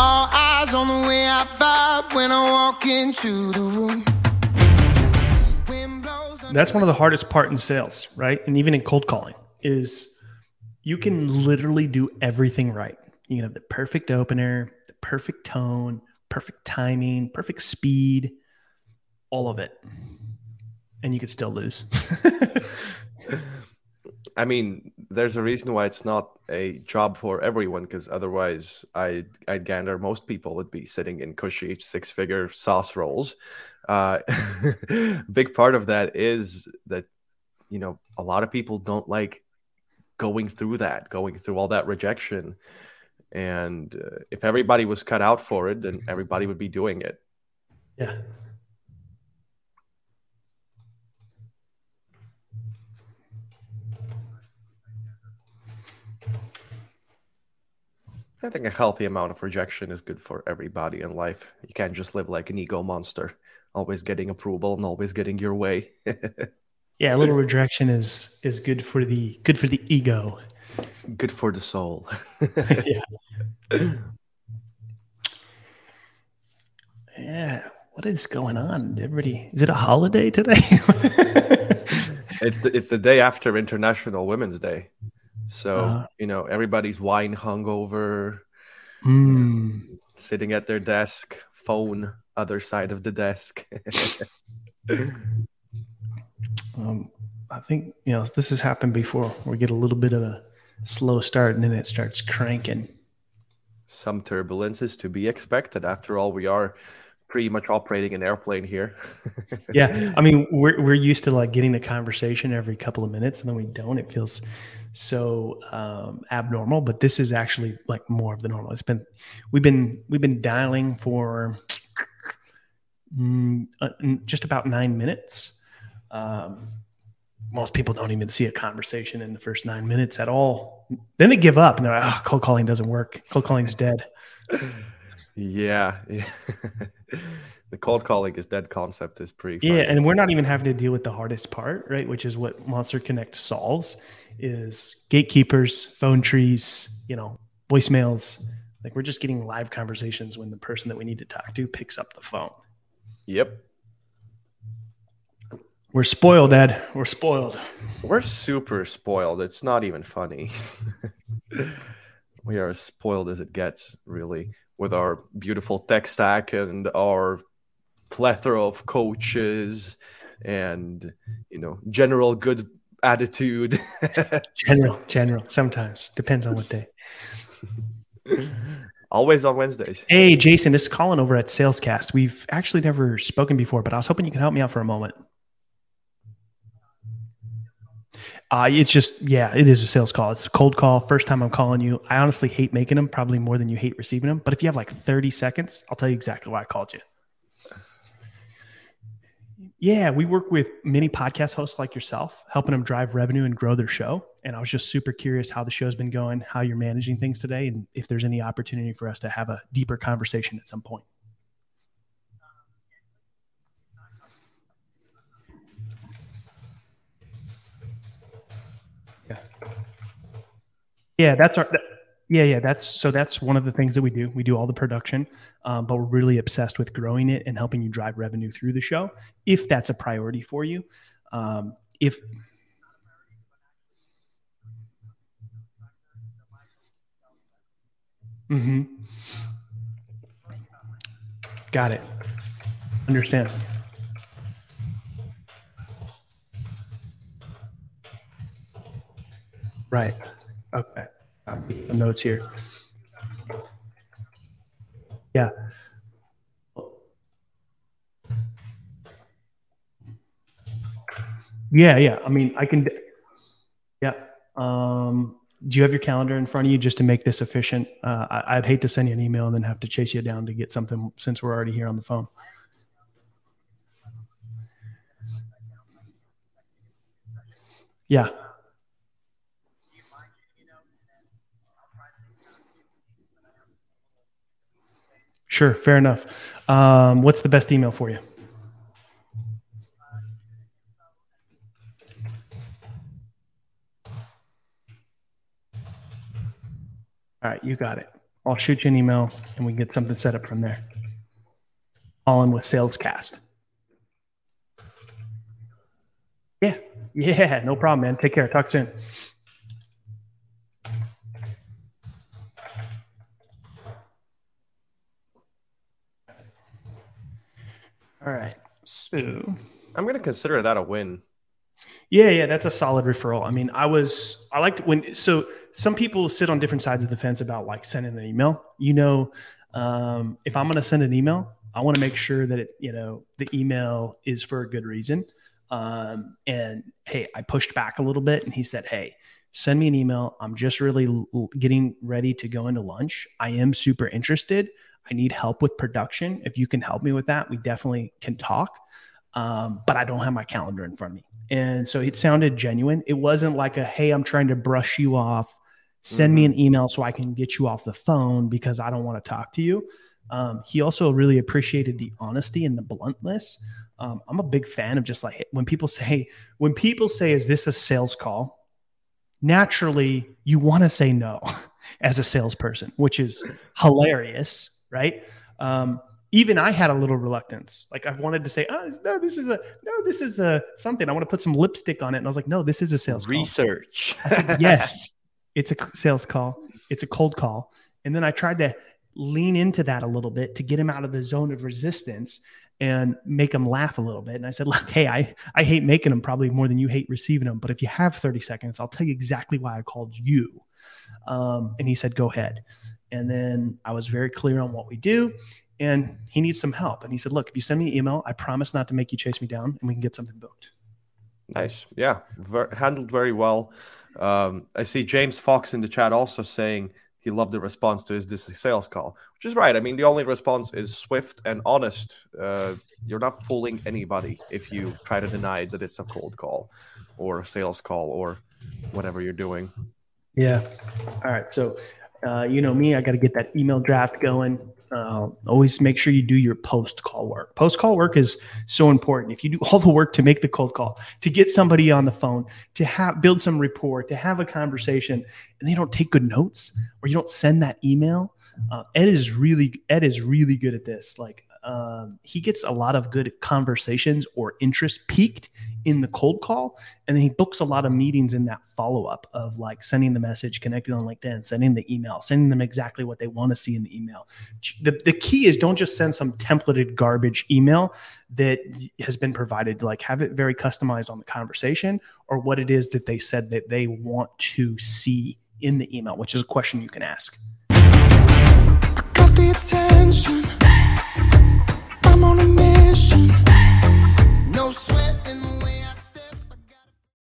All eyes on the way I vibe when I walk into the room. That's one of the hardest part in sales, right? And even in cold calling is you can literally do everything right. You can have the perfect opener, the perfect tone, perfect timing, perfect speed, all of it. And you could still lose. I mean, there's a reason why it's not a job for everyone, because otherwise, I I'd gander most people would be sitting in cushy six-figure sauce rolls. Uh, big part of that is that you know a lot of people don't like going through that, going through all that rejection, and uh, if everybody was cut out for it, then everybody would be doing it. yeah. I think a healthy amount of rejection is good for everybody in life. You can't just live like an ego monster, always getting approval and always getting your way. Yeah, a little rejection is is good for the good for the ego. good for the soul. yeah. Yeah. What is going on? Everybody, is it a holiday today? it's the, it's the day after International Women's Day, so Uh. you know everybody's wine hungover, Mm. sitting at their desk, phone other side of the desk. Um, I think you know this has happened before. We get a little bit of a slow start, and then it starts cranking. Some turbulence is to be expected. After all, we are pretty much operating an airplane here. Yeah, I mean we're we're used to like getting a conversation every couple of minutes, and then we don't. It feels so um, abnormal, but this is actually like more of the normal. It's been we've been we've been dialing for mm, uh, just about nine minutes. Um, most people don't even see a conversation in the first nine minutes at all. Then they give up and they're like, "Oh, cold calling doesn't work. Cold calling's dead." yeah. the cold calling is dead concept is pretty Yeah, and we're not even having to deal with the hardest part, right? Which is what Monster Connect solves is gatekeepers, phone trees, you know, voicemails. Like we're just getting live conversations when the person that we need to talk to picks up the phone. Yep. We're spoiled, Ed. We're spoiled. We're super spoiled. It's not even funny. we are as spoiled as it gets, really, with mm-hmm. our beautiful tech stack and our plethora of coaches and, you know, general good attitude. General, general. Sometimes depends on what day. Always on Wednesdays. Hey, Jason, this is Collin over at Salescast. We've actually never spoken before, but I was hoping you could help me out for a moment. Uh, it's just, yeah, it is a sales call. It's a cold call. First time I'm calling you. I honestly hate making them, probably more than you hate receiving them. But if you have like 30 seconds, I'll tell you exactly why I called you. Yeah, we work with many podcast hosts like yourself, helping them drive revenue and grow their show. And I was just super curious how the show's been going, how you're managing things today, and if there's any opportunity for us to have a deeper conversation at some point. Yeah, that's our. that- yeah, yeah, that's so. That's one of the things that we do. We do all the production, um, but we're really obsessed with growing it and helping you drive revenue through the show, if that's a priority for you. Um, if hmm Got it. Understand. Right. Okay. Um, the notes here. Yeah. Yeah, yeah. I mean, I can. Yeah. Um, do you have your calendar in front of you just to make this efficient? Uh, I, I'd hate to send you an email and then have to chase you down to get something since we're already here on the phone. Yeah. Sure, fair enough. Um, what's the best email for you? All right, you got it. I'll shoot you an email and we can get something set up from there. All in with Salescast. Yeah. Yeah. No problem, man. Take care. Talk soon. All right. So I'm going to consider that a win. Yeah, yeah, that's a solid referral. I mean, I was I liked when so some people sit on different sides of the fence about like sending an email. You know, um, if I'm going to send an email, I want to make sure that it, you know, the email is for a good reason. Um, and hey, I pushed back a little bit, and he said, "Hey, send me an email. I'm just really l- getting ready to go into lunch. I am super interested. I need help with production. If you can help me with that, we definitely can talk. Um, but I don't have my calendar in front of me." And so it sounded genuine. It wasn't like a, hey, I'm trying to brush you off. Send mm-hmm. me an email so I can get you off the phone because I don't want to talk to you. Um, he also really appreciated the honesty and the bluntness. Um, I'm a big fan of just like when people say, when people say, is this a sales call? Naturally, you want to say no as a salesperson, which is hilarious, right? Um, even I had a little reluctance. Like I wanted to say, oh, no, this is a no, this is a something. I want to put some lipstick on it. And I was like, no, this is a sales research. Said, yes, it's a sales call. It's a cold call. And then I tried to lean into that a little bit to get him out of the zone of resistance and make him laugh a little bit. And I said, look, hey, I, I hate making them probably more than you hate receiving them. But if you have 30 seconds, I'll tell you exactly why I called you. Um, and he said, go ahead. And then I was very clear on what we do and he needs some help. And he said, Look, if you send me an email, I promise not to make you chase me down and we can get something booked. Nice. Yeah. Ver- handled very well. Um, I see James Fox in the chat also saying he loved the response to his this sales call, which is right. I mean, the only response is swift and honest. Uh, you're not fooling anybody if you try to deny that it's a cold call or a sales call or whatever you're doing. Yeah. All right. So, uh, you know me, I got to get that email draft going uh, always make sure you do your post call work. Post call work is so important. If you do all the work to make the cold call, to get somebody on the phone, to have build some rapport, to have a conversation, and they don't take good notes or you don't send that email, uh, Ed is really Ed is really good at this. Like um, he gets a lot of good conversations or interest peaked in the cold call. And then he books a lot of meetings in that follow up of like sending the message, connecting on LinkedIn, sending the email, sending them exactly what they want to see in the email. The, the key is don't just send some templated garbage email that has been provided, like have it very customized on the conversation or what it is that they said that they want to see in the email, which is a question you can ask on a mission.